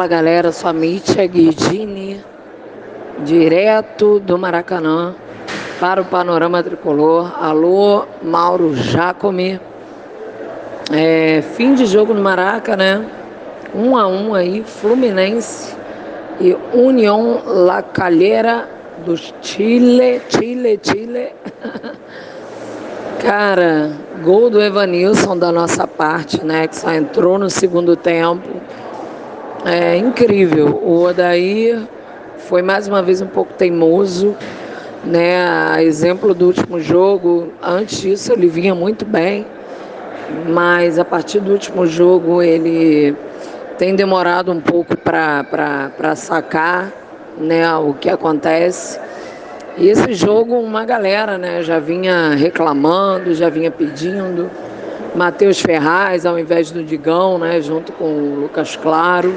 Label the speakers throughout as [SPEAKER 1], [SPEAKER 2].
[SPEAKER 1] Fala galera, sou a Mítia Guidini, direto do Maracanã para o Panorama Tricolor. Alô, Mauro Jacome. É, fim de jogo no Maraca, né? Um a um aí, Fluminense e União La Calheira do Chile, Chile, Chile. Cara, gol do Evanilson da nossa parte, né? Que só entrou no segundo tempo. É incrível. O Odair foi mais uma vez um pouco teimoso, né? A exemplo do último jogo, antes disso ele vinha muito bem, mas a partir do último jogo ele tem demorado um pouco para sacar né, o que acontece. E esse jogo, uma galera né, já vinha reclamando, já vinha pedindo. Matheus Ferraz ao invés do Digão, né, junto com o Lucas Claro.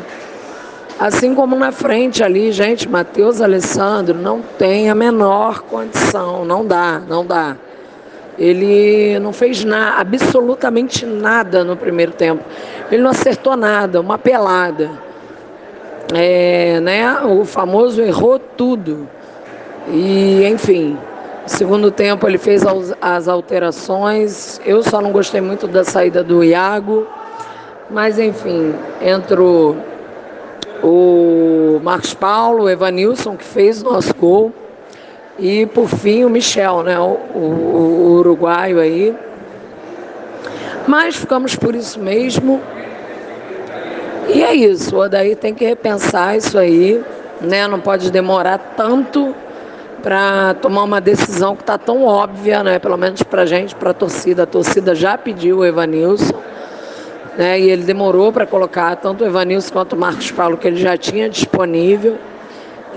[SPEAKER 1] Assim como na frente ali, gente, Matheus Alessandro não tem a menor condição, não dá, não dá. Ele não fez nada, absolutamente nada no primeiro tempo. Ele não acertou nada, uma pelada. É, né, o famoso errou tudo. E, enfim, segundo tempo ele fez as alterações. Eu só não gostei muito da saída do Iago. Mas, enfim, entrou o Marcos Paulo, o Evanilson, que fez o nosso gol, e por fim o Michel, né, o, o, o uruguaio aí. Mas ficamos por isso mesmo. E é isso, o Odaí tem que repensar isso aí, né? Não pode demorar tanto para tomar uma decisão que está tão óbvia, né? Pelo menos para gente, para a torcida. A torcida já pediu o Evanilson né? E ele demorou para colocar tanto o Evanilson quanto o Marcos Paulo, que ele já tinha disponível.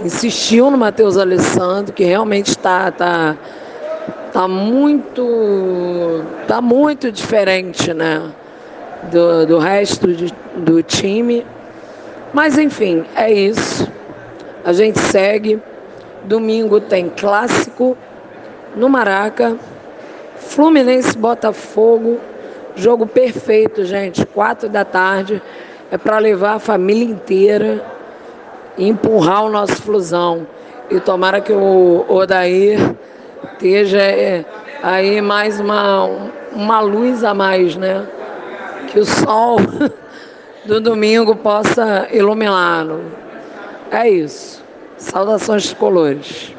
[SPEAKER 1] Insistiu no Matheus Alessandro, que realmente está tá, tá muito tá muito diferente, né? Do, do resto de, do time. Mas enfim, é isso. A gente segue. Domingo tem clássico no Maraca. Fluminense Botafogo Jogo perfeito, gente. Quatro da tarde. É para levar a família inteira e empurrar o nosso flusão. E tomara que o Odair esteja é, aí mais uma, uma luz a mais, né? Que o sol do domingo possa iluminá-lo. É isso. Saudações colores.